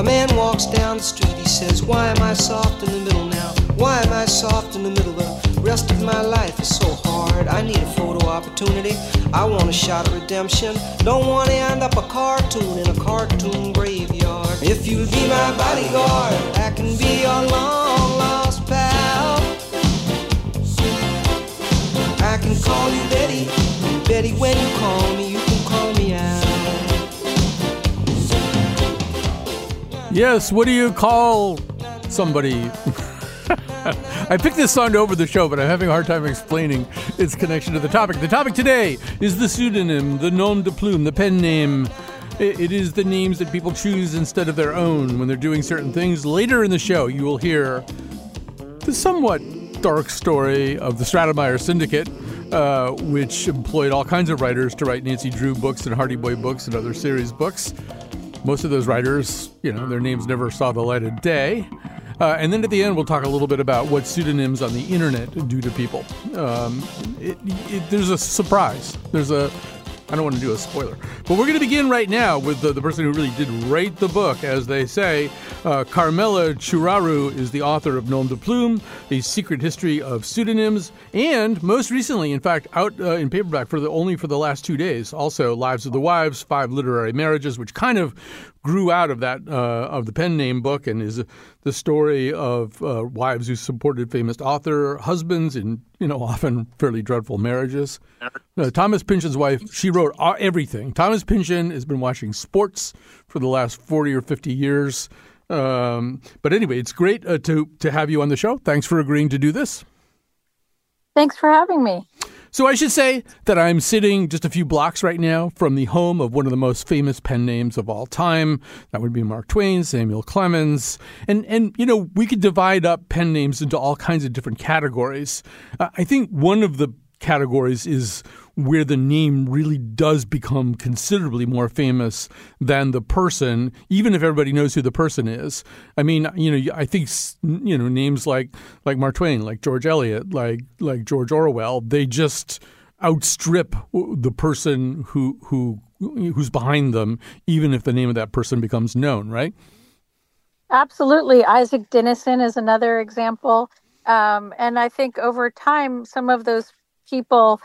A man walks down the street, he says, Why am I soft in the middle now? Why am I soft in the middle? The rest of my life is so hard. I need a photo opportunity. I want a shot of redemption. Don't want to end up a cartoon in a cartoon graveyard. If you'll be my bodyguard, I can be your long lost pal. I can call you Betty. Betty, when you call me, you Yes, what do you call somebody? I picked this song to over the show, but I'm having a hard time explaining its connection to the topic. The topic today is the pseudonym, the nom de plume, the pen name. It, is the names that people choose instead of their own when they're doing certain things. Later in the show, you will hear the somewhat dark story of the Stratemeyer Syndicate, uh, which employed all kinds of writers to write Nancy Drew books and Hardy Boy books and other series books. Most of those writers, you know, their names never saw the light of day. Uh, and then at the end, we'll talk a little bit about what pseudonyms on the internet do to people. Um, it, it, there's a surprise. There's a I don't want to do a spoiler. But we're going to begin right now with the, the person who really did write the book, as they say. Uh, Carmela Ciuraru is the author of Nom de Plume, A Secret History of Pseudonyms, and most recently, in fact, out uh, in paperback for the only for the last two days, also Lives of the Wives, Five Literary Marriages, which kind of grew out of that uh, of the pen name book and is the story of uh, wives who supported famous author husbands in you know often fairly dreadful marriages. Uh, Thomas Pynchon's wife, she wrote everything. Thomas Pynchon has been watching sports for the last forty or fifty years. Um, but anyway, it's great uh, to to have you on the show. Thanks for agreeing to do this. Thanks for having me. So I should say that I'm sitting just a few blocks right now from the home of one of the most famous pen names of all time. That would be Mark Twain, Samuel Clemens. And and you know, we could divide up pen names into all kinds of different categories. Uh, I think one of the categories is where the name really does become considerably more famous than the person, even if everybody knows who the person is. I mean, you know, I think you know names like like Mark Twain, like George Eliot, like like George Orwell, they just outstrip the person who who who's behind them, even if the name of that person becomes known, right? Absolutely. Isak Dinesen is another example. Um, and I think over time, some of those people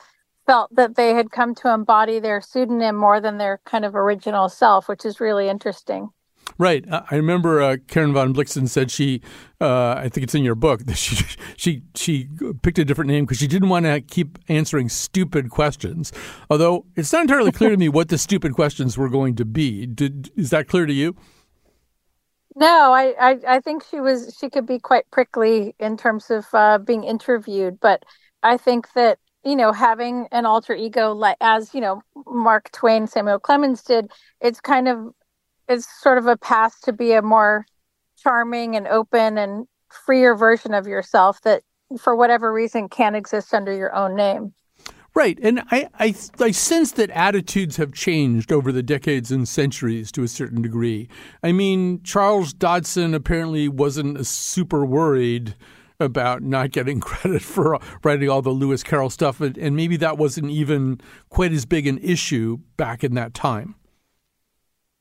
felt that they had come to embody their pseudonym more than their kind of original self, which is really interesting. Right. I remember uh, Karen von Blixen said she, uh, I think it's in your book, that she she she picked a different name because she didn't want to keep answering stupid questions. Although it's not entirely clear to me what the stupid questions were going to be. Did is that clear to you? No, I, I, I think she was she could be quite prickly in terms of uh, being interviewed, but I think that you know, having an alter ego like as, you know, Mark Twain, Samuel Clemens did, it's kind of it's sort of a path to be a more charming and open and freer version of yourself that for whatever reason can't exist under your own name. Right. And I, I, I, sense that attitudes have changed over the decades and centuries to a certain degree. I mean, Charles Dodgson apparently wasn't super worried about not getting credit for writing all the Lewis Carroll stuff, and, maybe that wasn't even quite as big an issue back in that time.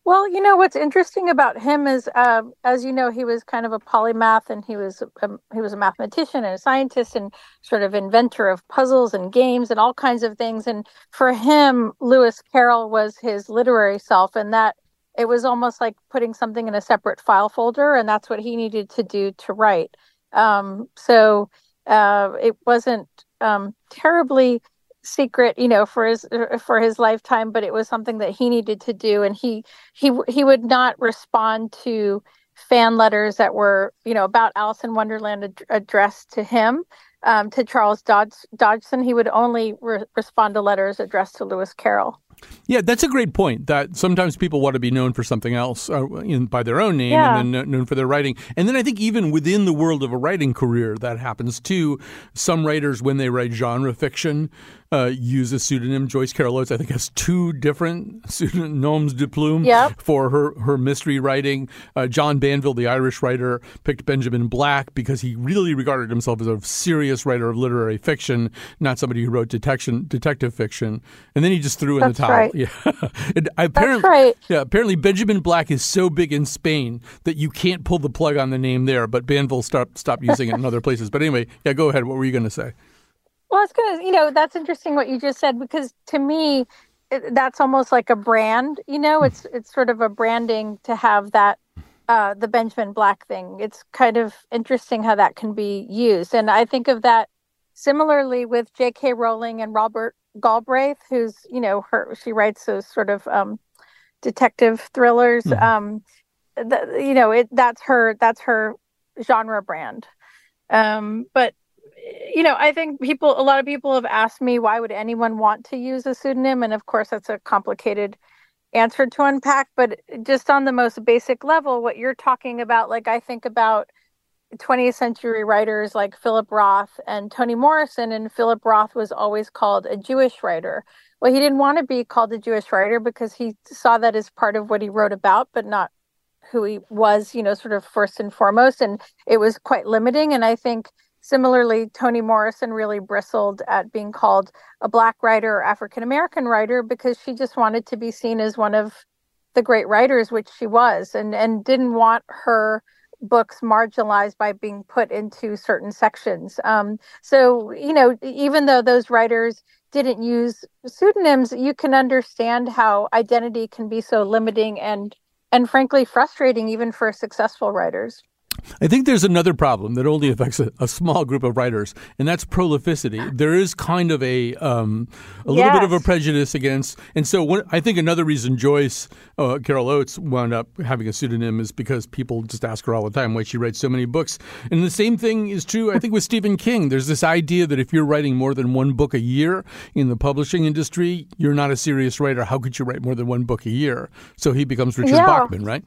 Well, you know what's interesting about him is, uh, as you know, he was kind of a polymath, and he was um, he was a mathematician and a scientist, and sort of inventor of puzzles and games and all kinds of things. And for him, Lewis Carroll was his literary self, and that it was almost like putting something in a separate file folder, and that's what he needed to do to write. Um, so uh, it wasn't um, terribly secret, you know, for his for his lifetime, but it was something that he needed to do, and he he he would not respond to fan letters that were, you know, about Alice in Wonderland ad- addressed to him. Um, to Charles Dodge- Dodgson, he would only re- respond to letters addressed to Lewis Carroll. Yeah, that's a great point. That sometimes people want to be known for something else uh, in, by their own name yeah. and then known for their writing. And then I think even within the world of a writing career, that happens too. Some writers, when they write genre fiction, uh, use a pseudonym. Joyce Carol Oates, I think, has two different pseudonyms de plume yep. for her, her mystery writing. Uh, John Banville, the Irish writer, picked Benjamin Black because he really regarded himself as a serious writer of literary fiction, not somebody who wrote detection, detective fiction. And then he just threw in That's the towel. Right. Yeah. apparently, That's right. Yeah, apparently Benjamin Black is so big in Spain that you can't pull the plug on the name there, but Banville stopped, stopped using it in other places. But anyway, yeah, go ahead. What were you going to say? Well, it's gonna, you know, that's interesting what you just said because to me, it, that's almost like a brand. You know, it's it's sort of a branding to have that uh, the Benjamin Black thing. It's kind of interesting how that can be used, and I think of that similarly with J.K. Rowling and Robert Galbraith, who's you know her she writes those sort of um, detective thrillers. Mm-hmm. Um, the, you know, it that's her that's her genre brand. Um, but you know, I think people, a lot of people have asked me why would anyone want to use a pseudonym, and of course, that's a complicated answer to unpack. But just on the most basic level, what you're talking about, like I think about 20th century writers like Philip Roth and Toni Morrison, and Philip Roth was always called a Jewish writer. Well, he didn't want to be called a Jewish writer because he saw that as part of what he wrote about, but not who he was, you know, sort of first and foremost. And it was quite limiting. And I think Similarly, Toni Morrison really bristled at being called a Black writer or African American writer because she just wanted to be seen as one of the great writers, which she was, and, and didn't want her books marginalized by being put into certain sections. Um, so, you know, even though those writers didn't use pseudonyms, you can understand how identity can be so limiting and and frankly frustrating even for successful writers. I think there's another problem that only affects a, a, small group of writers, and that's prolificity. There is kind of a um, a little yes. bit of a prejudice against, and so what, I think another reason Joyce uh, Carol Oates wound up having a pseudonym is because people just ask her all the time why she writes so many books. And the same thing is true, I think, with Stephen King. There's this idea that if you're writing more than one book a year in the publishing industry, you're not a serious writer. How could you write more than one book a year? So he becomes Richard yeah. Bachman, right?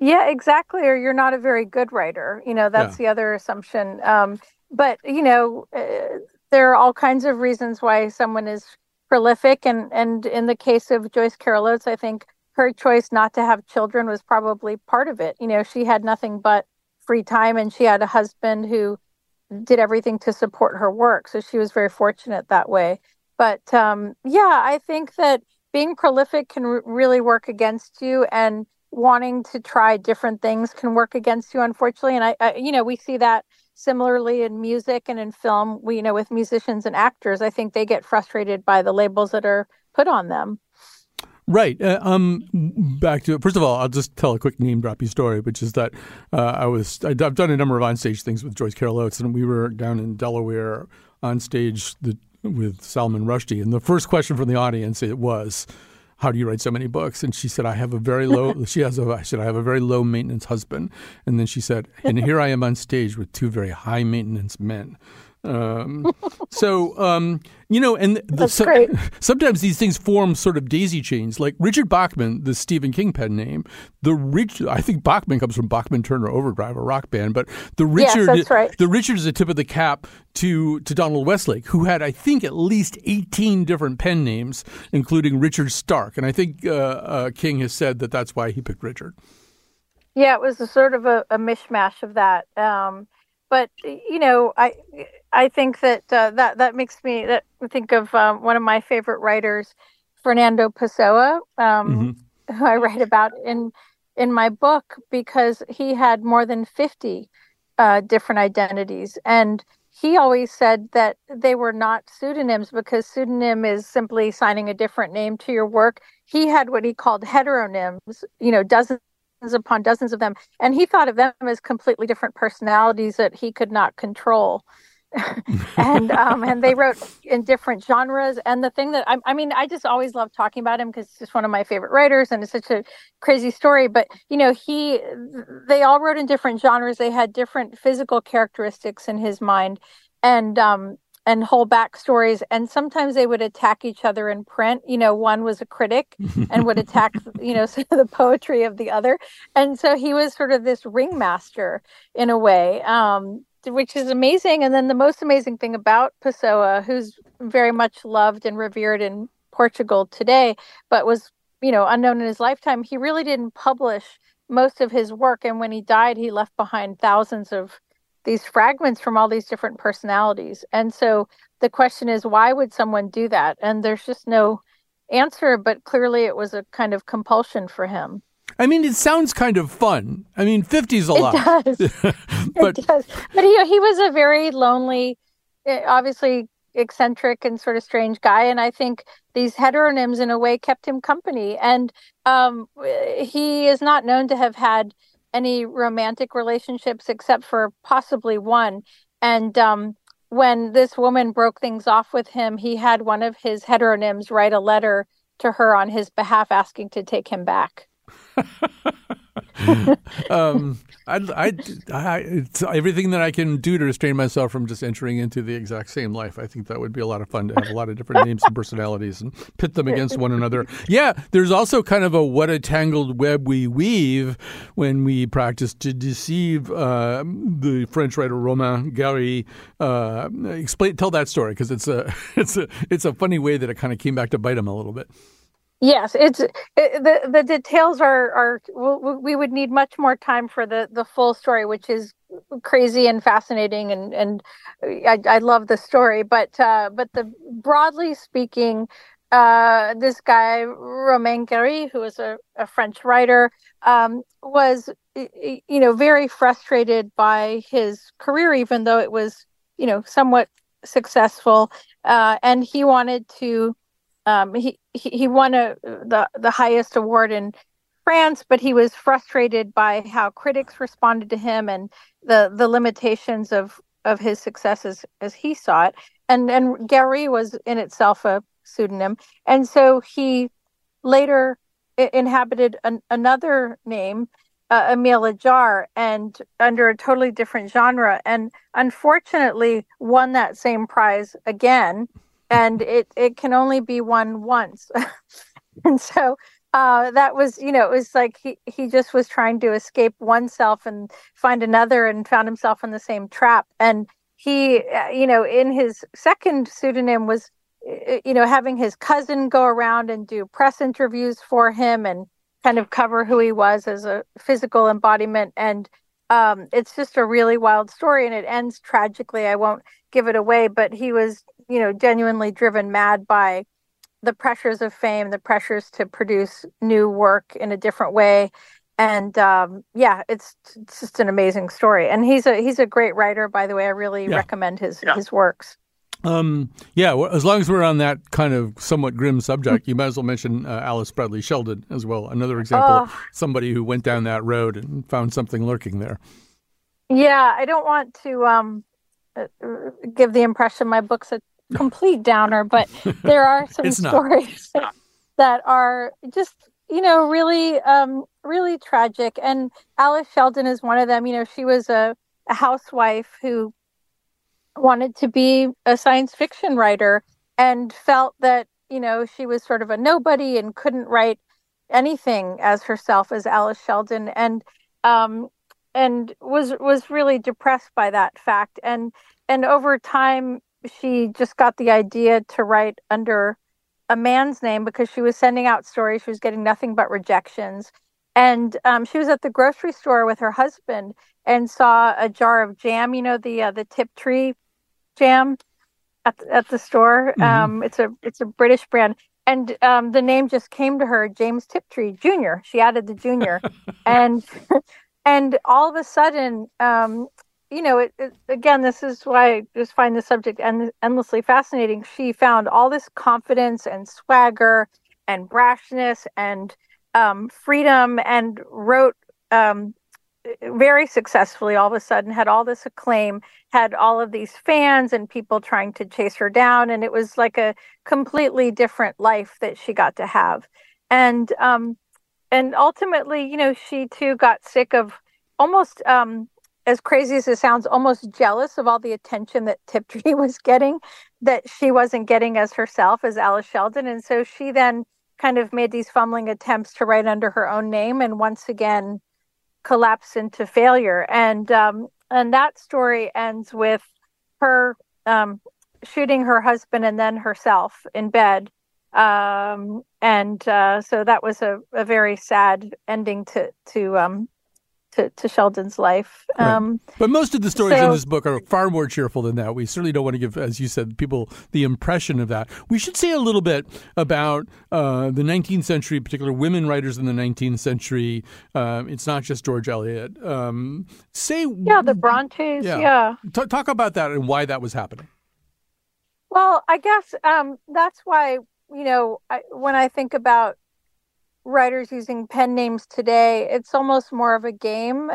Yeah, exactly. Or you're not a very good writer. You know, that's yeah. the other assumption. Um, but you know, uh, there are all kinds of reasons why someone is prolific, and and in the case of Joyce Carol Oates, I think her choice not to have children was probably part of it. You know, she had nothing but free time, and she had a husband who did everything to support her work, so she was very fortunate that way. But um, yeah, I think that being prolific can r- really work against you, and wanting to try different things can work against you unfortunately and I, I, you know we see that similarly in music and in film we you know with musicians and actors i think they get frustrated by the labels that are put on them Right. Uh, um, back to it. First of all, I'll just tell a quick name droppy story, which is that uh, I was I've done a number of onstage things with Joyce Carol Oates, and we were down in Delaware on stage the, with Salman Rushdie, and the first question from the audience it was, how do you write so many books? And she said, I have a very low, she has a, I said, I have a very low maintenance husband. And then she said, and here I am on stage with two very high maintenance men. Um, so um, you know, and the, so, sometimes these things form sort of daisy chains. Like Richard Bachman, the Stephen King pen name. The Rich, I think Bachman comes from Bachman Turner Overdrive, a rock band. But the Richard, yes, right. the Richard is a tip of the cap to to Donald Westlake, who had I think at least eighteen different pen names, including Richard Stark. And I think uh, uh, King has said that that's why he picked Richard. Yeah, it was a sort of a, a mishmash of that. Um, but you know, I I think that uh, that that makes me that think of um, one of my favorite writers, Fernando Pessoa, um, mm-hmm. who I write about in in my book because he had more than fifty uh, different identities, and he always said that they were not pseudonyms because pseudonym is simply signing a different name to your work. He had what he called heteronyms, you know, dozens upon dozens of them, and he thought of them as completely different personalities that he could not control. and um, and they wrote in different genres. And the thing that I, I mean, I just always love talking about him because he's just one of my favorite writers, and it's such a crazy story. But you know, he they all wrote in different genres. They had different physical characteristics in his mind, and um, and whole backstories and sometimes they would attack each other in print you know one was a critic and would attack you know the poetry of the other and so he was sort of this ringmaster in a way um, which is amazing and then the most amazing thing about pessoa who's very much loved and revered in portugal today but was you know unknown in his lifetime he really didn't publish most of his work and when he died he left behind thousands of these fragments from all these different personalities. And so the question is, why would someone do that? And there's just no answer, but clearly it was a kind of compulsion for him. I mean, it sounds kind of fun. I mean, 50 is a lot. It does. but, it does. But he, he was a very lonely, eh, obviously eccentric and sort of strange guy. And I think these heteronyms, in a way, kept him company. And um, he is not known to have had any romantic relationships except for possibly one. And um, when this woman broke things off with him, he had one of his heteronyms write a letter to her on his behalf asking to take him back. um, I, I, I, it's everything that I can do to restrain myself from just entering into the exact same life. I think that would be a lot of fun to have a lot of different names and personalities and pit them against one another. Yeah, there's also kind of a what a tangled web we weave when we practice to deceive. Uh, the French writer Romain Gary uh, explain tell that story because it's a it's a it's a funny way that it kind of came back to bite him a little bit. Yes, it's it, the the details are are we would need much more time for the the full story, which is crazy and fascinating, and and I, I love the story. But uh, but the broadly speaking, uh, this guy Romain Gary, who was a, a French writer, um, was you know very frustrated by his career, even though it was you know somewhat successful, uh, and he wanted to um, he, he won a, the the highest award in France, but he was frustrated by how critics responded to him and the the limitations of of his successes as he saw it. And and Gary was in itself a pseudonym, and so he later inhabited an, another name, uh, Emile Ajar, and under a totally different genre, and unfortunately won that same prize again and it it can only be won once. And so uh, that was you know it was like he he just was trying to escape oneself and find another and found himself in the same trap. And he uh, you know in his second pseudonym was uh, you know having his cousin go around and do press interviews for him and kind of cover who he was as a physical embodiment. And um, it's just a really wild story and it ends tragically. I won't give it away but he was you know, genuinely driven mad by the pressures of fame, the pressures to produce new work in a different way. And um, yeah, it's, it's just an amazing story. And he's a he's a great writer, by the way. I really yeah. recommend his yeah. his works. Um, yeah, well, as long as we're on that kind of somewhat grim subject, you might as well mention uh, Alice Bradley Sheldon as well. Another example, oh. somebody who went down that road and found something lurking there. Yeah, I don't want to um, uh, give the impression my book's a complete downer, but there are some stories that are just you know really um really tragic. And alice sheldon is one of them. You know she was a, a housewife who wanted to be a science fiction writer and felt that you know she was sort of a nobody and couldn't write anything as herself as alice sheldon. And um and was was really depressed by that fact. And and over time she just got the idea to write under a man's name because she was sending out stories. She was getting nothing but rejections. And um, she was at the grocery store with her husband and saw a jar of jam, you know, the uh, the Tiptree jam at the, at the store. Mm-hmm. Um, it's a it's a British brand, and um, the name just came to her, James Tiptree Jr. She added the junior, and and all of a sudden, um, you know, it, it, again, this is why I just find the subject end, endlessly fascinating. She found all this confidence and swagger and brashness and um, freedom and wrote um, very successfully all of a sudden, had all this acclaim, had all of these fans and people trying to chase her down. And it was like a completely different life that she got to have. And, um, and ultimately, you know, she too got sick of almost um, as crazy as it sounds, almost jealous of all the attention that Tiptree was getting that she wasn't getting as herself as Alice Sheldon. And so she then kind of made these fumbling attempts to write under her own name and once again collapsed into failure. And um, and that story ends with her um, shooting her husband and then herself in bed. Um, and uh, so that was a, a very sad ending to to um, to, to Sheldon's life. Um, right. But most of the stories so, in this book are far more cheerful than that. We certainly don't want to give, as you said, people the impression of that. We should say a little bit about uh, the 19th century, particular women writers in the 19th century. Uh, it's not just George Eliot. Um, say, yeah, the Brontes. Yeah, yeah. T- talk about that and why that was happening. Well, I guess um, that's why you know I, when I think about writers using pen names today, it's almost more of a game.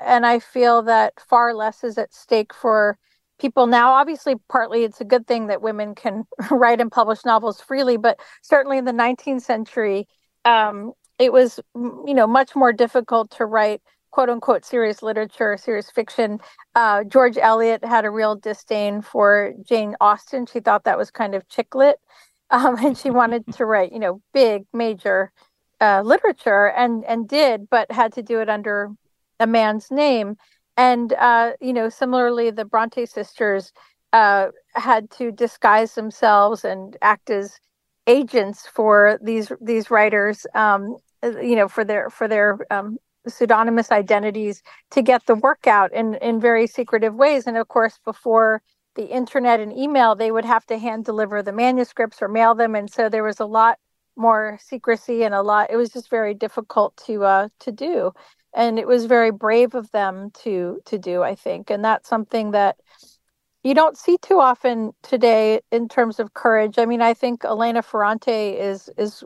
And I feel that far less is at stake for people now. Obviously, partly it's a good thing that women can write and publish novels freely, but certainly in the 19th century, um, it was, you know, much more difficult to write quote unquote serious literature, serious fiction. Uh, George Eliot had a real disdain for Jane Austen. She thought that was kind of chick lit. Um, and she wanted to write, you know, big, major uh, literature and and did, but had to do it under a man's name. And uh, you know, similarly, the Bronte sisters uh, had to disguise themselves and act as agents for these these writers. Um, you know, for their for their um, pseudonymous identities to get the work out in in very secretive ways. And of course, before the internet and email, they would have to hand deliver the manuscripts or mail them, and so there was a lot more secrecy and a lot it was just very difficult to uh to do. And it was very brave of them to to do i think. And that's something that you don't see too often today in terms of courage. I mean i think elena ferrante is is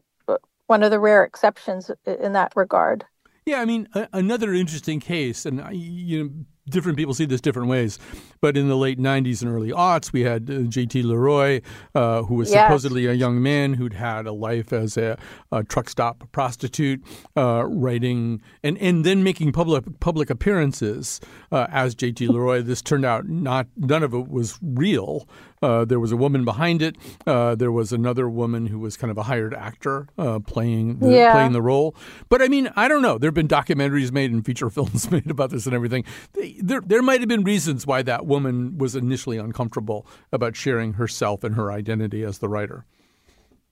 one of the rare exceptions in that regard. Yeah i mean a- another interesting case and you know different people see this different ways. But in the late 90s and early aughts, we had uh, J.T. Leroy, uh, who was yes. supposedly a young man who'd had a life as a, a truck stop prostitute, uh, writing and, and then making public public appearances uh, as J.T. Leroy. This turned out not none of it was real. Uh, there was a woman behind it. Uh, there was another woman who was kind of a hired actor uh, playing the, yeah. playing the role. But I mean, I don't know. There have been documentaries made and feature films made about this and everything. There, there might have been reasons why that woman was initially uncomfortable about sharing herself and her identity as the writer.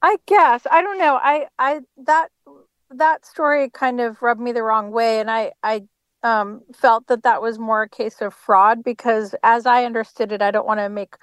I guess I don't know. I I that that story kind of rubbed me the wrong way, and I I um, felt that that was more a case of fraud because, as I understood it, I don't want to make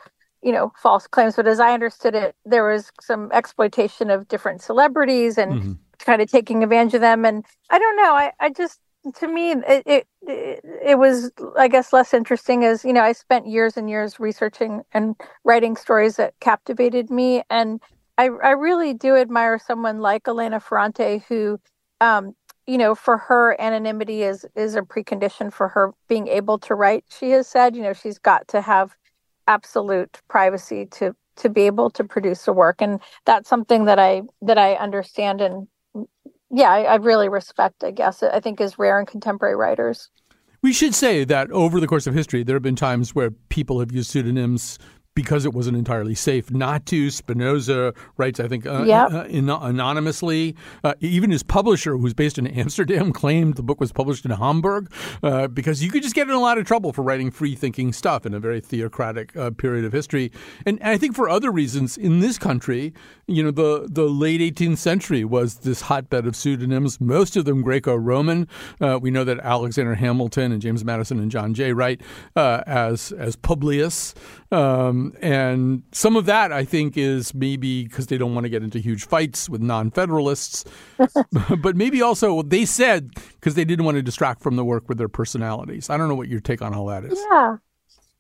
you know false claims but as i understood it there was some exploitation of different celebrities and mm-hmm. kind of taking advantage of them and i don't know i, I just to me it, it, it was i guess less interesting as you know i spent years and years researching and writing stories that captivated me and i i really do admire someone like elena ferrante who um you know for her anonymity is is a precondition for her being able to write she has said you know she's got to have absolute privacy to to be able to produce a work. And that's something that i that i understand and yeah I, I, really respect i guess i think is rare in contemporary writers. We should say that over the course of history there have been times where people have used pseudonyms because it wasn't entirely safe not to. Spinoza writes, I think, uh, yep. uh, in, anonymously. Uh, even his publisher, who's based in Amsterdam, claimed the book was published in Hamburg uh, because you could just get in a lot of trouble for writing free thinking stuff in a very theocratic uh, period of history. And, and I think for other reasons, in this country, you know, the, the late 18th century was this hotbed of pseudonyms, most of them Greco Roman. Uh, we know that Alexander Hamilton and James Madison and John Jay write as, as Publius. Um, and some of that, I think, is maybe because they don't want to get into huge fights with non Federalists. but maybe also they said because they didn't want to distract from the work with their personalities. I don't know what your take on all that is. Yeah.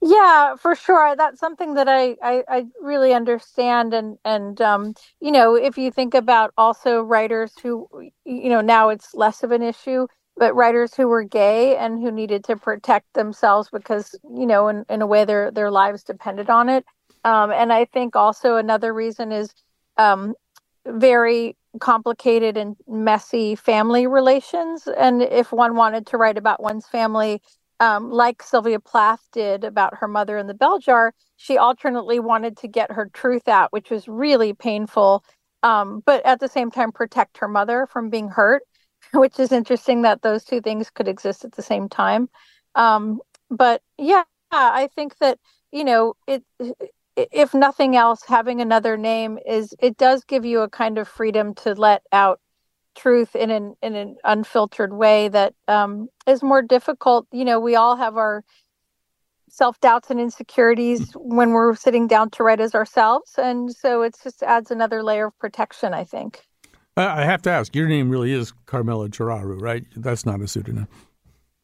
Yeah, for sure. That's something that I, I, I really understand. And, and um, you know, if you think about also writers who, you know, now it's less of an issue but writers who were gay and who needed to protect themselves because you know in, in a way their their lives depended on it. Um, and i think also another reason is um, very complicated and messy family relations. And if one wanted to write about one's family um, like Sylvia Plath did about her mother in the bell jar, she alternately wanted to get her truth out, which was really painful, um, but at the same time protect her mother from being hurt, which is interesting that those two things could exist at the same time. Um, but yeah, I think that you know it. If nothing else, having another name is it does give you a kind of freedom to let out truth in an in an unfiltered way that um, is more difficult. You know, we all have our self doubts and insecurities when we're sitting down to write as ourselves, and so it just adds another layer of protection. I think. I have to ask, your name really is Carmela Ciuraru, right? That's not a pseudonym.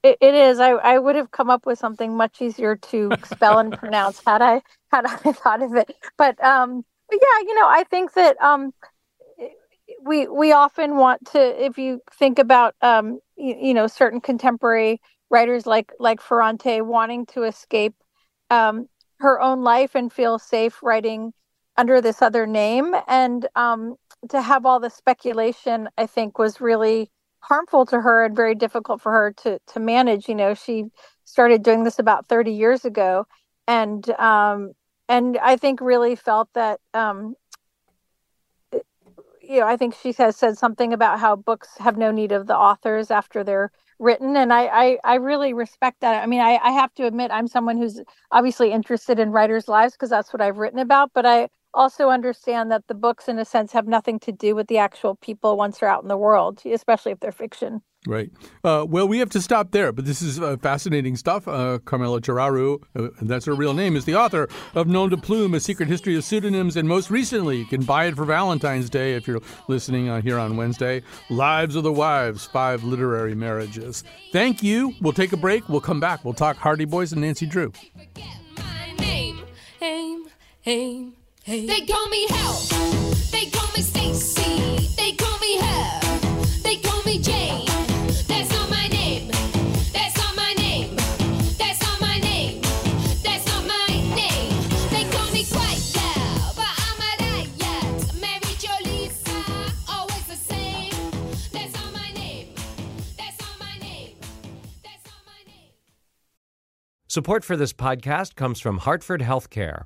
It, it is. I, I would have come up with something much easier to spell and pronounce had I had I thought of it. But um, but yeah, you know, I think that um, we we often want to if you think about um you, you know certain contemporary writers like like Ferrante wanting to escape um her own life and feel safe writing under this other name and um to have all the speculation I think was really harmful to her and very difficult for her to to manage you know she started doing this about 30 years ago and um and I think really felt that um you know, I think she has said something about how books have no need of the authors after they're written, and I I, I really respect that. I mean, I, I have to admit I'm someone who's obviously interested in writers' lives because that's what I've written about, but I also understand that the books, in a sense, have nothing to do with the actual people once they're out in the world, especially if they're fiction. Right. Uh, well, we have to stop there, but this is uh, fascinating stuff. Uh, Carmela Ciuraru, uh, that's her real name, is the author of Nom de Plume, A Secret History of Pseudonyms, and most recently, you can buy it for Valentine's Day if you're listening uh, here on Wednesday, Lives of the Wives, Five Literary Marriages. Thank you. We'll take a break. We'll come back. We'll talk Hardy Boys and Nancy Drew. They call me Help. They call me Stacy. They call me Her. They call me Jane. That's not my name. That's not my name. That's not my name. That's not my name. They call me Quiet Girl, but I'm a riot. Mary Jo Lisa, always the same. That's not my name. That's not my name. That's not my name. Support for this podcast comes from Hartford Healthcare.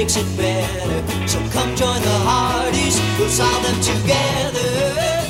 makes it better. So come join the Hardys, we'll solve them together.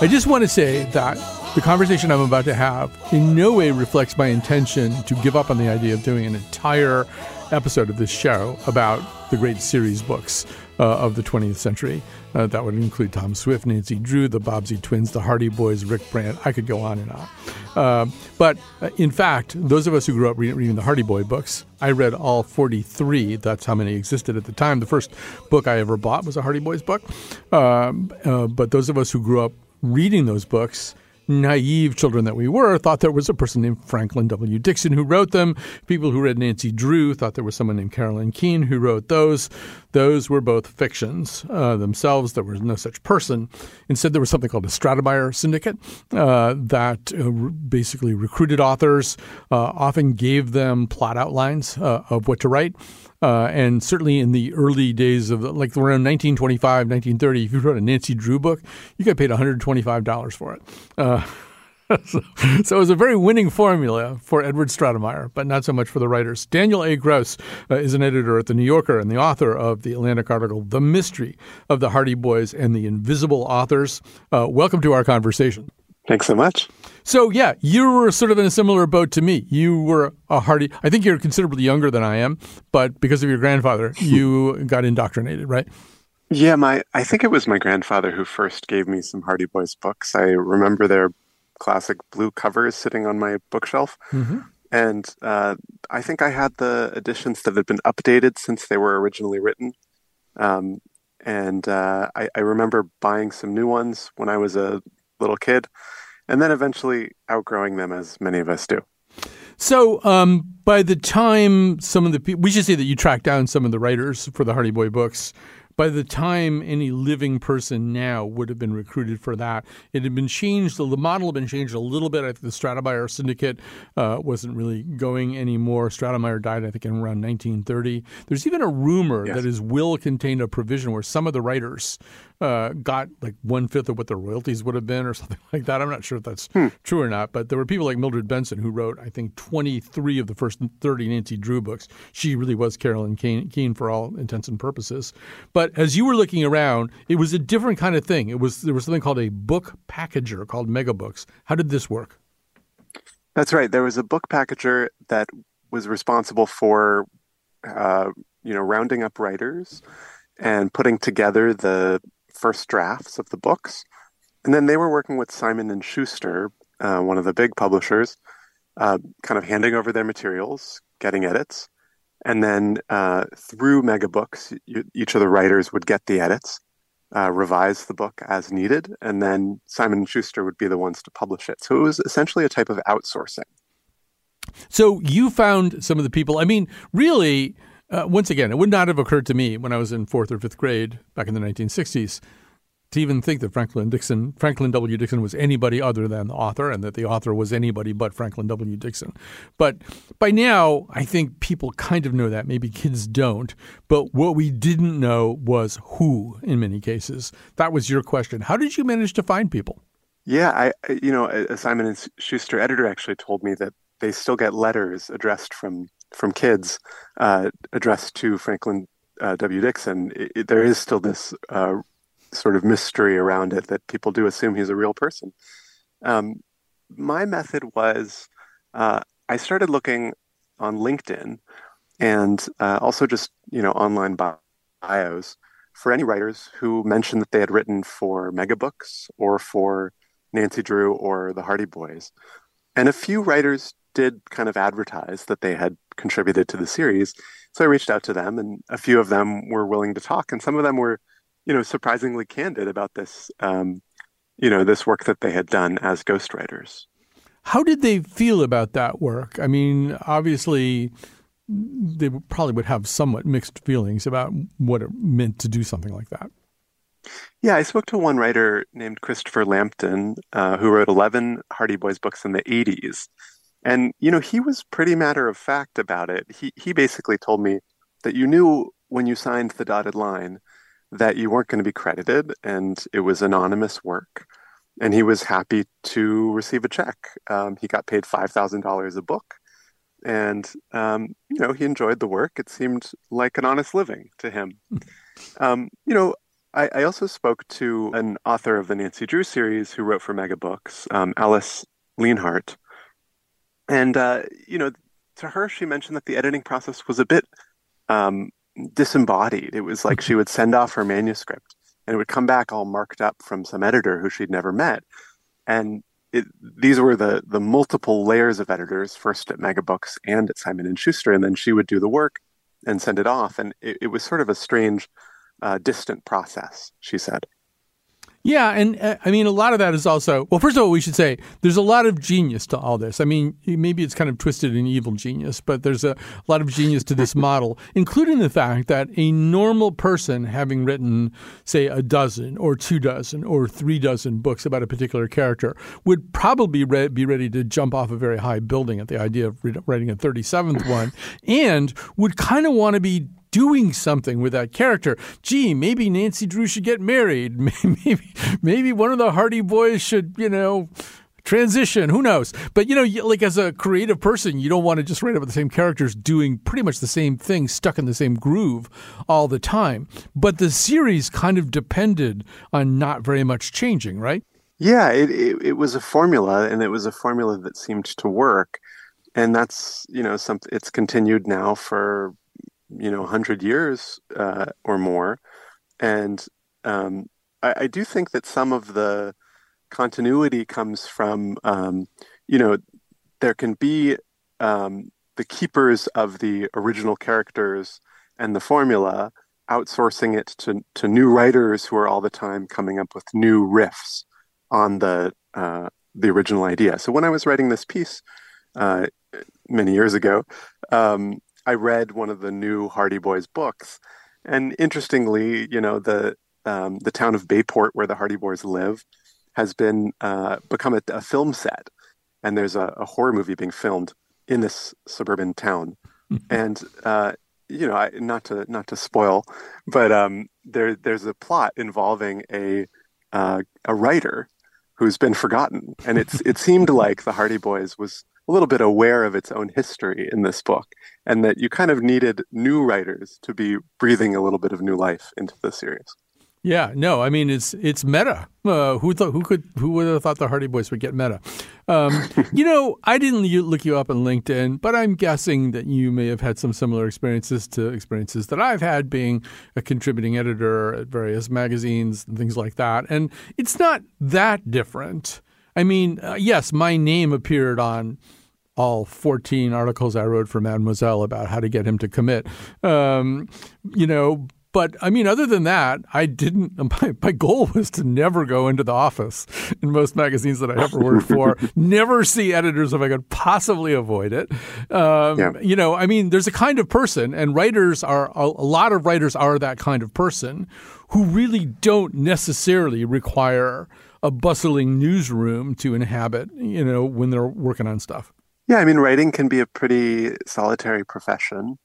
I just want to say that the conversation I'm about to have in no way reflects my intention to give up on the idea of doing an entire episode of this show about the great series books uh, of the 20th century. Uh, that would include Tom Swift, Nancy Drew, the Bobbsey Twins, the Hardy Boys, Rick Brant. I could go on and on. Uh, but uh, in fact, those of us who grew up re- reading the Hardy Boy books, I read all 43. That's how many existed at the time. The first book I ever bought was a Hardy Boys book. Um, uh, but those of us who grew up reading those books, naive children that we were, thought there was a person named Franklin W. Dixon who wrote them. People who read Nancy Drew thought there was someone named Carolyn Keene who wrote those. Those were both fictions uh, themselves. There was no such person. Instead, there was something called a Stratemeyer Syndicate uh, that uh, basically recruited authors, uh, often gave them plot outlines uh, of what to write. Uh, and certainly in the early days of like around 1925, 1930, if you wrote a Nancy Drew book, you got paid $125 for it. Uh, so, so, it was a very winning formula for Edward Stratemeyer, but not so much for the writers. Daniel A. Gross uh, is an editor at The New Yorker and the author of the Atlantic article, The Mystery of the Hardy Boys and the Invisible Authors. Uh, welcome to our conversation. Thanks so much. So, yeah, you were sort of in a similar boat to me. You were a Hardy, I think you're considerably younger than I am, but because of your grandfather, you got indoctrinated, right? Yeah, my I think it was my grandfather who first gave me some Hardy Boys books. I remember their classic blue covers sitting on my bookshelf. Mm-hmm. And uh, I think I had the editions that had been updated since they were originally written. Um, and uh, I, I, remember buying some new ones when I was a little kid, and then eventually outgrowing them, as many of us do. So, um, by the time some of the people, we should say that you tracked down some of the writers for the Hardy Boy books by the time any living person now would have been recruited for that, it had been changed. The model had been changed a little bit. I think the Stratemeyer syndicate uh, wasn't really going anymore. Stratemeyer died, I think, in around 1930. There's even a rumor yes. that his will contained a provision where some of the writers uh, got like one fifth of what the royalties would have been, or something like that. I'm not sure if that's hmm. true or not, but there were people like Mildred Benson who wrote, I think, 23 of the first 30 Nancy Drew books. She really was Carolyn Keene, Keene for all intents and purposes. But as you were looking around, it was a different kind of thing. It was there was something called a book packager called Megabooks. How did this work? That's right. There was a book packager that was responsible for, uh, you know, rounding up writers and putting together the first drafts of the books. And then they were working with Simon and Schuster, uh, one of the big publishers, uh, kind of handing over their materials, getting edits, and then uh, through Megabooks, you, each of the writers would get the edits, uh, revise the book as needed, and then Simon and Schuster would be the ones to publish it. So it was essentially a type of outsourcing. So you found some of the people. I mean, really, uh, once again, it would not have occurred to me when I was in fourth or fifth grade back in the 1960s to even think that Franklin Dixon, Franklin W. Dixon was anybody other than the author and that the author was anybody but Franklin W. Dixon. But by now, I think people kind of know that. Maybe kids don't. But what we didn't know was who in many cases. That was your question. How did you manage to find people? Yeah, I, you know, Simon and Schuster editor actually told me that they still get letters addressed from from kids uh, addressed to Franklin uh, W. Dixon. It, it, there is still this uh, sort of mystery around it that people do assume he's a real person. Um, my method was uh, I started looking on LinkedIn and uh, also just you know online bios for any writers who mentioned that they had written for Megabooks or for Nancy Drew or the Hardy Boys. And a few writers did kind of advertise that they had contributed to the series. So I reached out to them, and a few of them were willing to talk, and some of them were you know, surprisingly candid about this, um, you know, this work that they had done as ghostwriters. How did they feel about that work? I mean, obviously, they probably would have somewhat mixed feelings about what it meant to do something like that. Yeah, I spoke to one writer named Christopher Lampton, uh, who wrote 11 Hardy Boys books in the 80s. And, you know, he was pretty matter of fact about it. He, he basically told me that you knew when you signed the dotted line that you weren't going to be credited and it was anonymous work. And he was happy to receive a check. Um, he got paid $5,000 a book. And, um, you know, he enjoyed the work. It seemed like an honest living to him. um, you know, I, I, also spoke to an author of the Nancy Drew series who wrote for Megabooks, um, Alice Leonhardt. And, uh, you know, to her, she mentioned that the editing process was a bit um, disembodied. It was like she would send off her manuscript and it would come back all marked up from some editor who she'd never met. And it, these were the the multiple layers of editors, first at Megabooks and at Simon and Schuster, and then she would do the work and send it off. And it, it was sort of a strange, uh, distant process. She said. Yeah, and uh, I mean, a lot of that is also well. First of all, we should say there's a lot of genius to all this. I mean, maybe it's kind of twisted and evil genius, but there's a lot of genius to this model, including the fact that a normal person having written, say, a dozen or two dozen or three dozen books about a particular character would probably re- be ready to jump off a very high building at the idea of writing a 37th one, and would kind of want to be doing something with that character. Gee, maybe Nancy Drew should get married. Maybe maybe one of the Hardy Boys should, you know, transition. Who knows? But you know, like as a creative person, you don't want to just write about the same characters doing pretty much the same thing, stuck in the same groove all the time. But the series kind of depended on not very much changing, right? Yeah, it, it, it was a formula, and it was a formula that seemed to work, and that's you know something. It's continued now for you know hundred years uh, or more, and um, I, I, do think that some of the continuity comes from um, you know there can be um, the keepers of the original characters and the formula outsourcing it to to new writers who are all the time coming up with new riffs on the uh, the original idea. So when I was writing this piece uh, many years ago, um, I read one of the new Hardy Boys books, and interestingly, you know the um, the town of Bayport where the Hardy Boys live has been uh, become a, a, film set, and there's a, a, horror movie being filmed in this suburban town, and uh, you know, I, not to not to spoil, but um, there there's a plot involving a uh, a writer who's been forgotten. And it's it seemed like the Hardy Boys was a little bit aware of its own history in this book, and that you kind of needed new writers to be breathing a little bit of new life into the series. Yeah, no, I mean it's it's meta. Uh, who thought who could who would have thought the Hardy Boys would get meta? Um, you know, I didn't look you up on LinkedIn, but I'm guessing that you may have had some similar experiences to experiences that I've had being a contributing editor at various magazines and things like that. And it's not that different. I mean, uh, yes, my name appeared on all 14 articles I wrote for Mademoiselle about how to get him to commit. Um, you know, but I mean, other than that, I didn't. My, my goal was to never go into the office in most magazines that I ever worked for. never see editors if I could possibly avoid it. Um, yeah. You know, I mean, there's a kind of person, and writers are a lot of writers are that kind of person who really don't necessarily require a bustling newsroom to inhabit. You know, when they're working on stuff. Yeah, I mean, writing can be a pretty solitary profession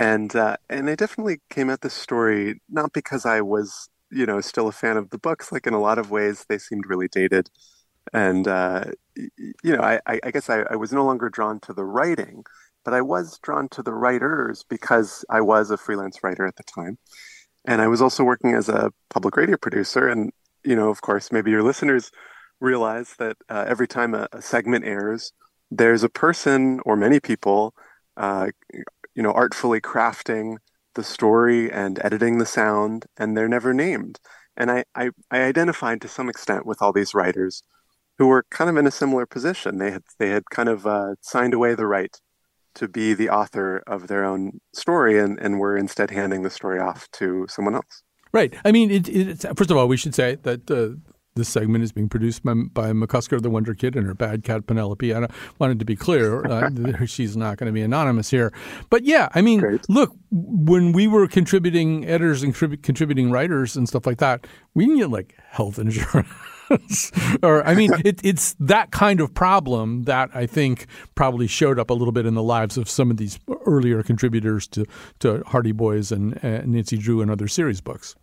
and uh, and I definitely came at this story not because I was you know still a fan of the books. Like in a lot of ways, they seemed really dated, and uh, you know I, I guess I, I was no longer drawn to the writing, but I was drawn to the writers because I was a freelance writer at the time, and I was also working as a public radio producer. And you know, of course, maybe your listeners realize that uh, every time a, a, segment airs, there's a person or many people uh, you know, artfully crafting the story and editing the sound, and they're never named. And I, I, I identified to some extent with all these writers who were kind of in a similar position. They had they had kind of uh, signed away the right to be the author of their own story, and, and were instead handing the story off to someone else. Right. I mean, it, it, first of all, we should say that uh, this segment is being produced by, by McCusker, the Wonder Kid, and her bad cat Penelope. I wanted to be clear; uh, she's not going to be anonymous here. But yeah, I mean, Great. look, when we were contributing editors and contributing writers and stuff like that, we didn't get like health insurance. or I mean, it, it's that kind of problem that I think probably showed up a little bit in the lives of some of these earlier contributors to to Hardy Boys and uh, Nancy Drew and other series books.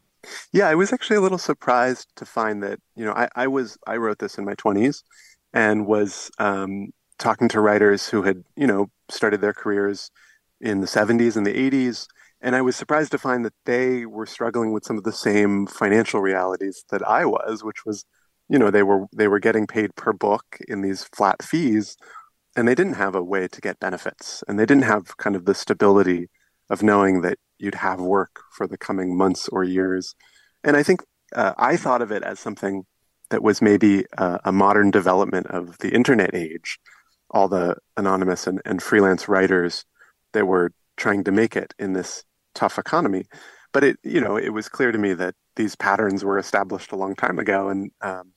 Yeah, I was actually a little surprised to find that, you know, I, I was, I wrote this in my 20s and was um, talking to writers who had, you know, started their careers in the 70s and the 80s. And I was surprised to find that they were struggling with some of the same financial realities that I was, which was, you know, they were they were getting paid per book in these flat fees, and they didn't have a way to get benefits, and they didn't have kind of the stability of knowing that you'd have work for the coming months or years. And I think uh, I thought of it as something that was maybe uh, a modern development of the internet age, all the anonymous and, and freelance writers that were trying to make it in this tough economy. But it, you know, it was clear to me that these patterns were established a long time ago, and um,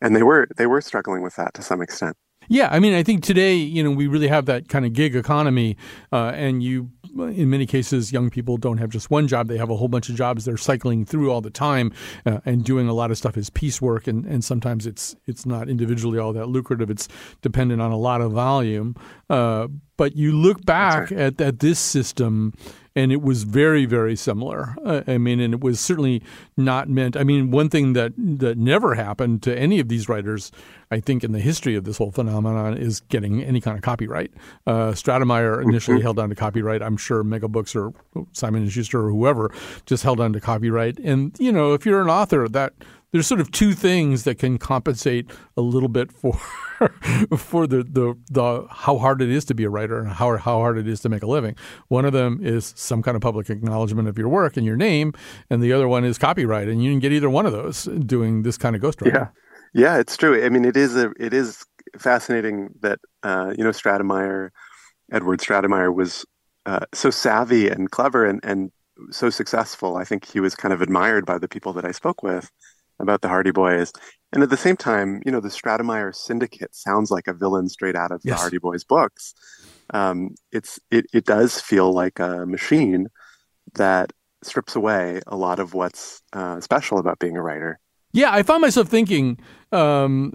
and they were they were struggling with that to some extent. Yeah, I mean, I think today, you know, we really have that kind of gig economy, uh, and you, in many cases, young people don't have just one job; they have a whole bunch of jobs they're cycling through all the time, uh, and doing a lot of stuff as piecework, and, and sometimes it's it's not individually all that lucrative. It's dependent on a lot of volume. Uh, but you look back right. at, at this system, and it was very, very similar. Uh, I mean, and it was certainly not meant. I mean, one thing that that never happened to any of these writers, I think, in the history of this whole phenomenon, is getting any kind of copyright. Uh, Stratemeyer initially mm-hmm. held on to copyright. I'm sure Megabooks or Simon and Schuster or whoever just held on to copyright. And you know, if you're an author, that there's sort of two things that can compensate a little bit for for the, the the how hard it is to be a writer and how how hard it is to make a living. One of them is some kind of public acknowledgement of your work and your name, and the other one is copyright. And you can get either one of those doing this kind of ghostwriting. Yeah, yeah, it's true. I mean, it is a it is fascinating that uh, you know Stratemeyer, Edward Stratemeyer was uh, so savvy and clever and and so successful. I think he was kind of admired by the people that I spoke with about the Hardy Boys. And at the same time, you know, the Stratemeyer Syndicate sounds like a villain straight out of yes. the Hardy Boys books. Um, it's it, it does feel like a machine that strips away a lot of what's uh, special about being a writer. Yeah, I found myself thinking um,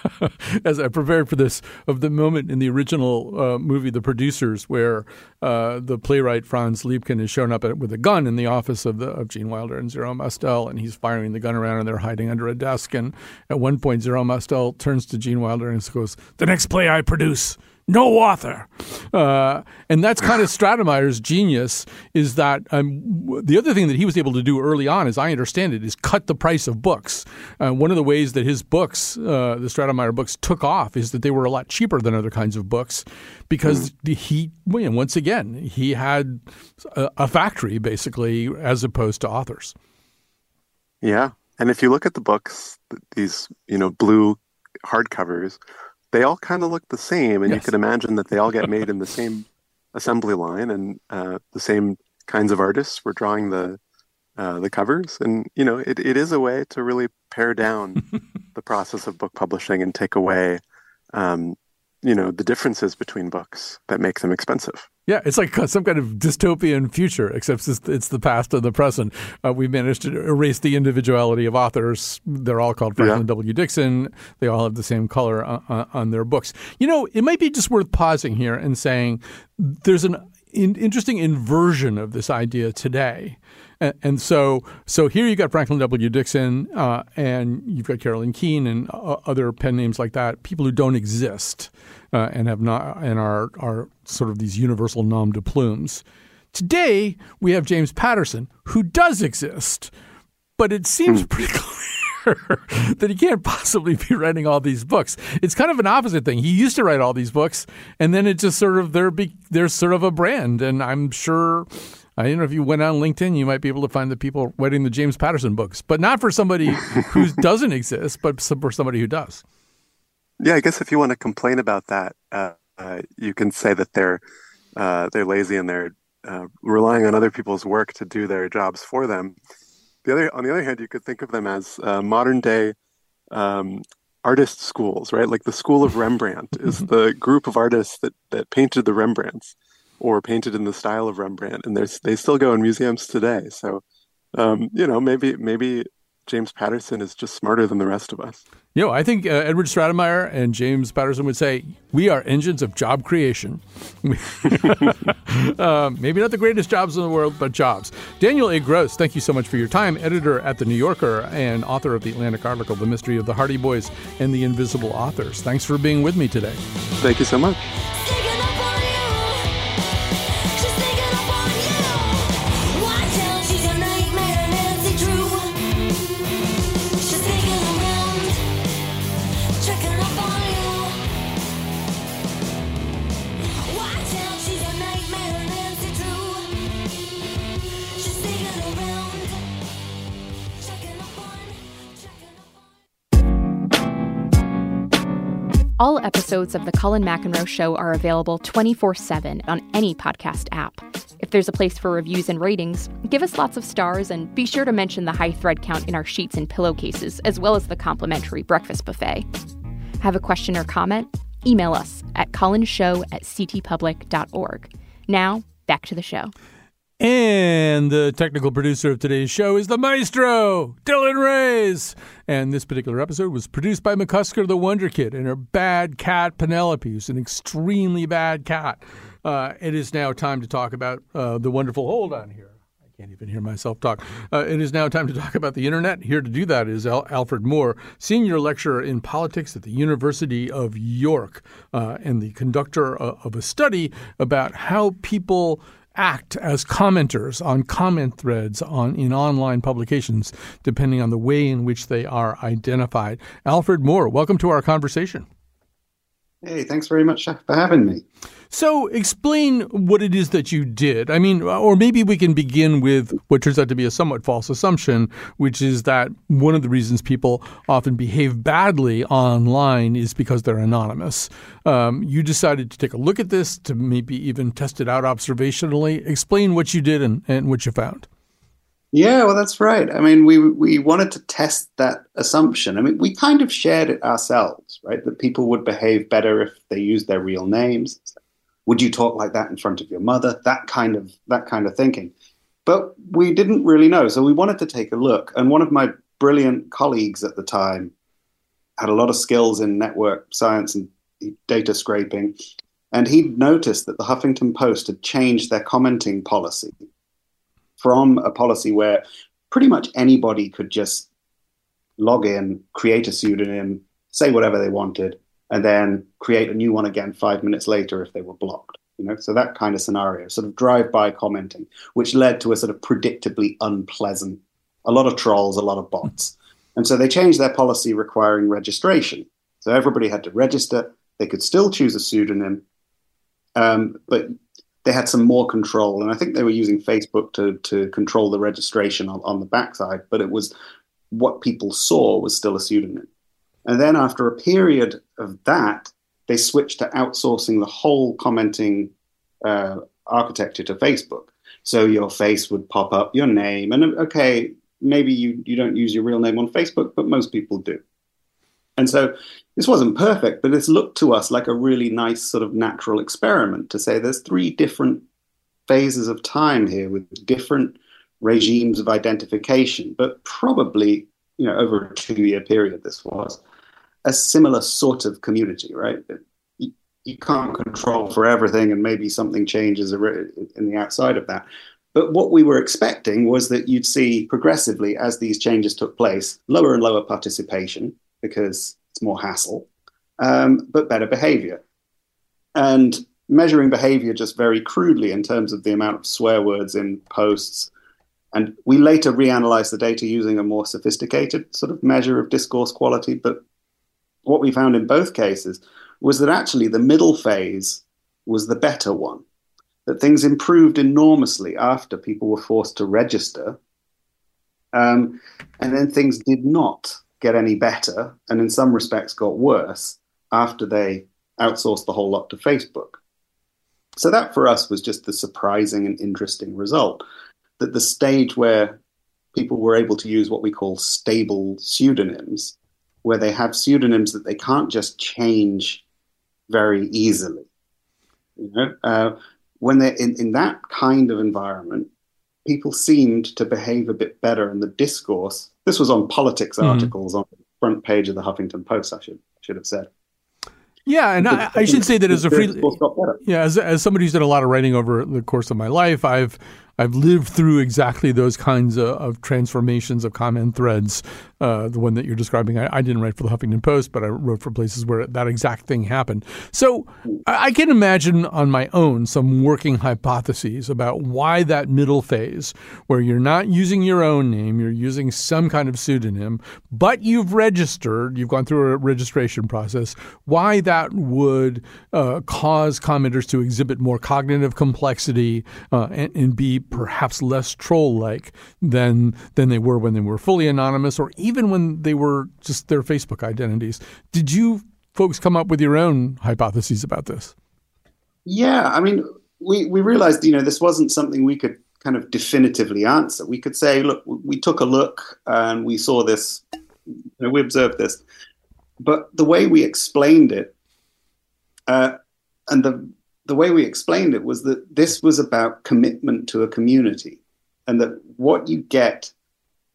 as I prepared for this of the moment in the original uh, movie, The Producers, where uh, the playwright Franz Liebkind is shown up at, with a gun in the office of the of Gene Wilder and Zero Mostel, and he's firing the gun around, and they're hiding under a desk. And at one point, Zero Mostel turns to Gene Wilder and goes, "The next play I produce." No author. Uh, and that's kind of Stratemeyer's genius is that um, the other thing that he was able to do early on, as I understand it, is cut the price of books. Uh, one of the ways that his books, uh, the Stratemeyer books, took off is that they were a lot cheaper than other kinds of books because mm. he, once again, he had a, a factory basically as opposed to authors. Yeah. And if you look at the books, these, you know, blue hardcovers, they all kind of look the same, and yes. you can imagine that they all get made in the same assembly line, and uh, the same kinds of artists were drawing the uh, the covers. And you know, it, it is a way to really pare down the process of book publishing and take away, um, you know, the differences between books that make them expensive. Yeah, it's like some kind of dystopian future, except it's, the past and the present. Uh, we've managed to erase the individuality of authors. They're all called Franklin yeah. W. Dixon. They all have the same color on, on, their books. You know, it might be just worth pausing here and saying there's an in, interesting inversion of this idea today. And, and, so, so here you've got Franklin W. Dixon, uh, and you've got Carolyn Keene and uh, other pen names like that, people who don't exist uh, and have not and are are sort of these universal nom de plumes. Today we have James Patterson, who does exist, but it seems hmm. pretty clear that he can't possibly be writing all these books. It's kind of an opposite thing. He used to write all these books, and then it just sort of there be there's sort of a brand, and I'm sure. I don't know if you went on LinkedIn, you might be able to find the people writing the James Patterson books, but not for somebody who doesn't exist, but for somebody who does. Yeah, I guess if you want to complain about that, uh, uh, you can say that they're uh, they're lazy and they're uh, relying on other people's work to do their jobs for them. The other, on the other hand, you could think of them as uh, modern day um, artist schools, right? Like the School of Rembrandt is the group of artists that that painted the Rembrandts or painted in the style of Rembrandt, and they still go in museums today. So, um, you know, maybe maybe James Patterson is just smarter than the rest of us. You know, I think uh, Edward Stratemeyer and James Patterson would say we are engines of job creation. uh, maybe not the greatest jobs in the world, but jobs. Daniel A. Gross, thank you so much for your time. Editor at The New Yorker and author of the Atlantic article, The Mystery of the Hardy Boys and the Invisible Authors. Thanks for being with me today. Thank you so much. All episodes of The Colin McEnroe Show are available 24 7 on any podcast app. If there's a place for reviews and ratings, give us lots of stars and be sure to mention the high thread count in our sheets and pillowcases, as well as the complimentary breakfast buffet. Have a question or comment? Email us at colinshow at ctpublic.org. Now, back to the show. And the technical producer of today's show is the maestro, Dylan Reyes. And this particular episode was produced by McCusker the Wonder Kid and her bad cat, Penelope, who's an extremely bad cat. Uh, it is now time to talk about uh, the wonderful. Hold on here. I can't even hear myself talk. Uh, it is now time to talk about the internet. Here to do that is Al- Alfred Moore, senior lecturer in politics at the University of York, uh, and the conductor uh, of a study about how people act as commenters on comment threads on in online publications, depending on the way in which they are identified. Alfred Moore, welcome to our conversation. Hey, thanks very much for having me. So, explain what it is that you did. I mean, or maybe we can begin with what turns out to be a somewhat false assumption, which is that one of the reasons people often behave badly online is because they're anonymous. Um, you decided to take a look at this, to maybe even test it out observationally. Explain what you did and, and what you found. Yeah, well, that's right. I mean, we we wanted to test that assumption. I mean, we kind of shared it ourselves, right? That people would behave better if they used their real names. Would you talk like that in front of your mother? That kind of that kind of thinking. But we didn't really know, so we wanted to take a look. And one of my brilliant colleagues at the time had a lot of skills in network science and data scraping, and he'd noticed that the Huffington Post had changed their commenting policy from a policy where pretty much anybody could just log in, create a pseudonym, say whatever they wanted, and then create a new one again five minutes later if they were blocked. You know, so that kind of scenario, sort of drive-by commenting, which led to a sort of predictably unpleasant, a lot of trolls, a lot of bots. And so they changed their policy requiring registration. So everybody had to register. They could still choose a pseudonym, um, but they had some more control. And I think they were using Facebook to, to control the registration on, on the backside, but it was what people saw was still a pseudonym. And then after a period of that, they switched to outsourcing the whole commenting uh, architecture to Facebook. So your face would pop up, your name, and okay, maybe you, you don't use your real name on Facebook, but most people do. And so this wasn't perfect, but this looked to us like a really nice sort of natural experiment to say there's three different phases of time here with different regimes of identification, but probably, you know, over a two year period, this was a similar sort of community, right? You, you can't control for everything, and maybe something changes in the outside of that. But what we were expecting was that you'd see progressively, as these changes took place, lower and lower participation because it's more hassle, um, but better behavior. And measuring behavior just very crudely in terms of the amount of swear words in posts. And we later reanalyzed the data using a more sophisticated sort of measure of discourse quality. But what we found in both cases was that actually the middle phase was the better one, that things improved enormously after people were forced to register. Um, and then things did not get any better, and in some respects got worse after they outsourced the whole lot to Facebook. So that for us was just the surprising and interesting result that the stage where people were able to use what we call stable pseudonyms, where they have pseudonyms that they can't just change very easily. You know, uh, when they're in, in that kind of environment, people seemed to behave a bit better in the discourse. This was on politics mm-hmm. articles on the front page of the Huffington Post. I should should have said. Yeah, and I, I, should say that as a free, yeah, as, as somebody who's done a lot of writing over the course of my life, I've I've lived through exactly those kinds of, of transformations of comment threads. Uh, the one that you're describing, I, I, didn't write for the Huffington Post, but I wrote for places where that exact thing happened. So I, I can imagine on my own some working hypotheses about why that middle phase, where you're not using your own name, you're using some kind of pseudonym, but you've registered, you've gone through a registration process, why that would uh, cause commenters to exhibit more cognitive complexity uh, and, and be perhaps less troll-like than than they were when they were fully anonymous, or even when they were just their Facebook identities. Did you folks come up with your own hypotheses about this? Yeah, I mean, we we realized you know this wasn't something we could kind of definitively answer. We could say, look, we took a look and we saw this, you know, we observed this, but the way we explained it, uh, and the the way we explained it was that this was about commitment to a community and that what you get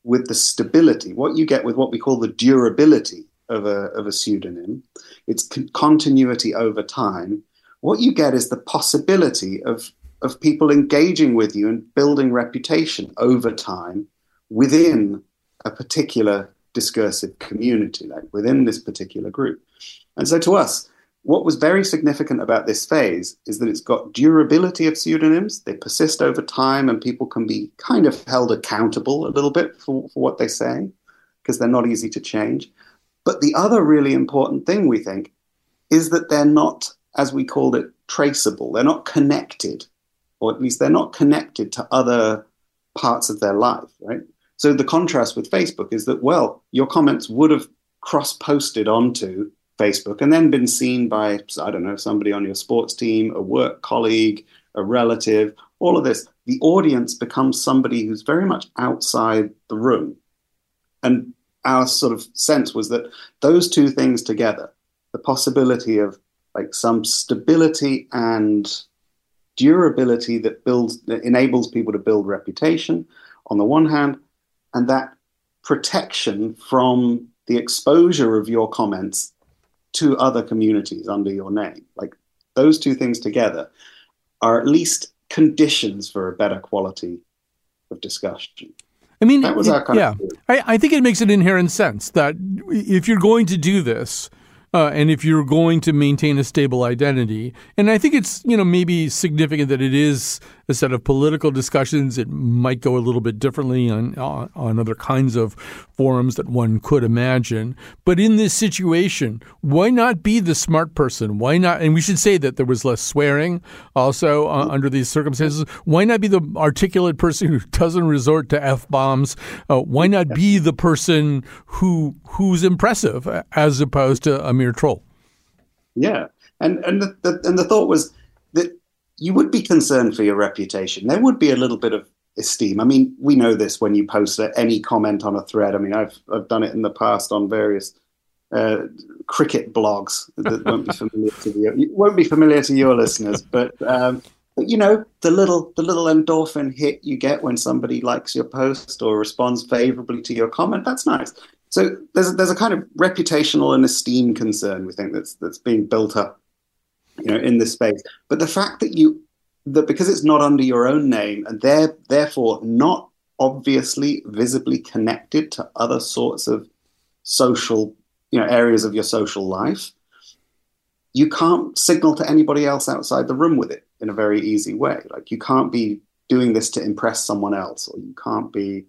with the stability, what you get with what we call the durability of a, of a pseudonym, its con- continuity over time, what you get is the possibility of of people engaging with you and building reputation over time within a particular discursive community, like within this particular group. And so to us, what was very significant about this phase is that it's got durability of pseudonyms. They persist over time, and people can be kind of held accountable a little bit for, for what they say because they're not easy to change. But the other really important thing we think is that they're not, as we called it, traceable. They're not connected, or at least they're not connected to other parts of their life, right? So the contrast with Facebook is that, well, your comments would have cross posted onto Facebook and then been seen by, I don't know, somebody on your sports team, a work colleague, a relative, all of this. The audience becomes somebody who's very much outside the room. And our sort of sense was that those two things together, the possibility of like some stability and durability that builds that enables people to build reputation on the one hand, and that protection from the exposure of your comments to other communities under your name. Like those two things together are at least conditions for a better quality of discussion. I mean, that was our kind yeah, of I, I think it makes an inherent sense that if you're going to do this, uh, and if you're going to maintain a stable identity, and I think it's you know maybe significant that it is set of political discussions. It might go a little bit differently on, on, on other kinds of forums that one could imagine. But in this situation, why not be the smart person? Why not? And we should say that there was less swearing also uh, under these circumstances. Why not be the articulate person who doesn't resort to f bombs? Uh, why not be the person who who's impressive as opposed to a mere troll? Yeah, and and the, the and the thought was that you would be concerned for your reputation. There would be a little bit of esteem. I mean, we know this when you post any comment on a thread. I mean, I've I've done it in the past on various uh, cricket blogs that won't be familiar to you. Won't be familiar to your listeners, but. Um, but you know the little the little endorphin hit you get when somebody likes your post or responds favorably to your comment that's nice so there's there's a kind of reputational and esteem concern we think that's that's being built up you know, in this space. But the fact that you that because it's not under your own name and they're therefore not obviously visibly connected to other sorts of social, you know, areas of your social life, you can't signal to anybody else outside the room with it in a very easy way. Like you can't be doing this to impress someone else, or you can't be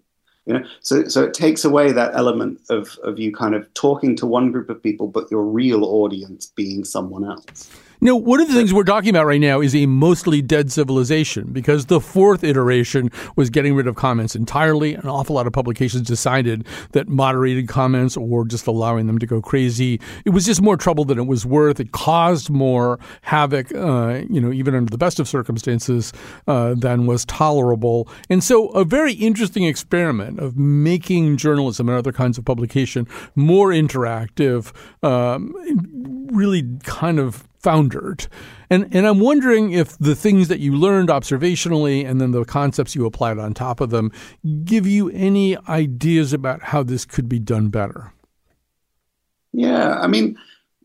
you know so so it takes away that element of of you kind of talking to one group of people but your real audience being someone else no, one of the things we're talking about right now is a mostly dead civilization because the fourth iteration was getting rid of comments entirely. An awful lot of publications decided that moderated comments or just allowing them to go crazy, it was just more trouble than it was worth. It caused more havoc, uh, you know, even under the best of circumstances, uh, than was tolerable. And so, a very interesting experiment of making journalism and other kinds of publication more interactive, um, really kind of foundered. And and I'm wondering if the things that you learned observationally and then the concepts you applied on top of them give you any ideas about how this could be done better. Yeah, I mean,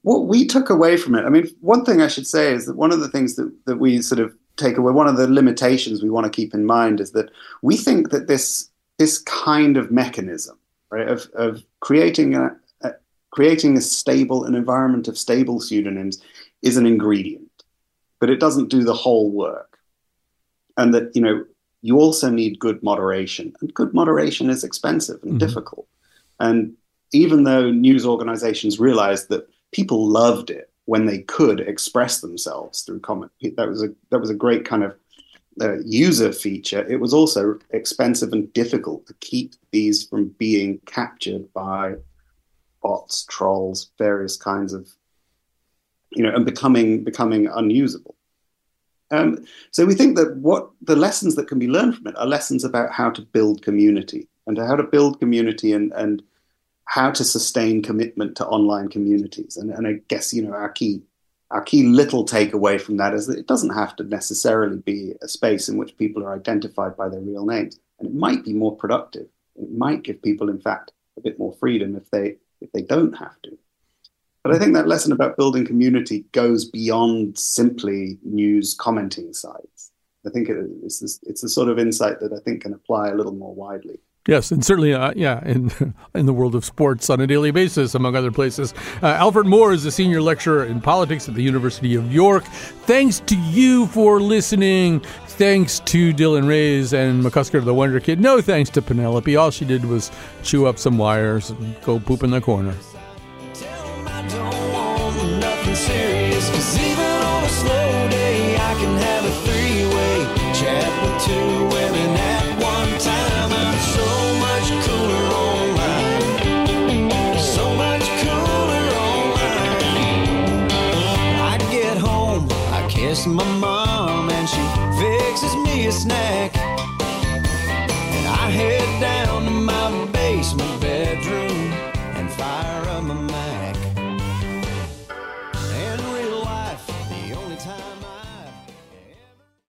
what we took away from it, I mean, one thing I should say is that one of the things that, that we sort of take away, one of the limitations we want to keep in mind is that we think that this this kind of mechanism, right, of, of creating a, a creating a stable, an environment of stable pseudonyms is an ingredient, but it doesn't do the whole work. And that, you know, you also need good moderation. And good moderation is expensive and mm-hmm. difficult. And even though news organizations realized that people loved it when they could express themselves through comment, that was a that was a great kind of uh, user feature. It was also expensive and difficult to keep these from being captured by bots, trolls, various kinds of you know, and becoming becoming unusable. Um, so we think that what the lessons that can be learned from it are lessons about how to build community and how to build community and and how to sustain commitment to online communities. And, and I guess you know our key our key little takeaway from that is that it doesn't have to necessarily be a space in which people are identified by their real names, and it might be more productive. It might give people, in fact, a bit more freedom if they if they don't have to. But I think that lesson about building community goes beyond simply news commenting sites. I think it's, it's a sort of insight that I think can apply a little more widely. Yes, and certainly, uh, yeah, in in the world of sports on a daily basis, among other places. Uh, Alfred Moore is a senior lecturer in politics at the University of York. Thanks to you for listening. Thanks to Dylan Reyes and McCusker the Wonder Kid. No thanks to Penelope. All she did was chew up some wires and go poop in the corner. Nothing serious. Cause even on a slow day, I can have a three way chat with two women at one time. I'm so much cooler online. So much cooler online. I get home, I kiss my mom, and she fixes me a snack. And I head down to my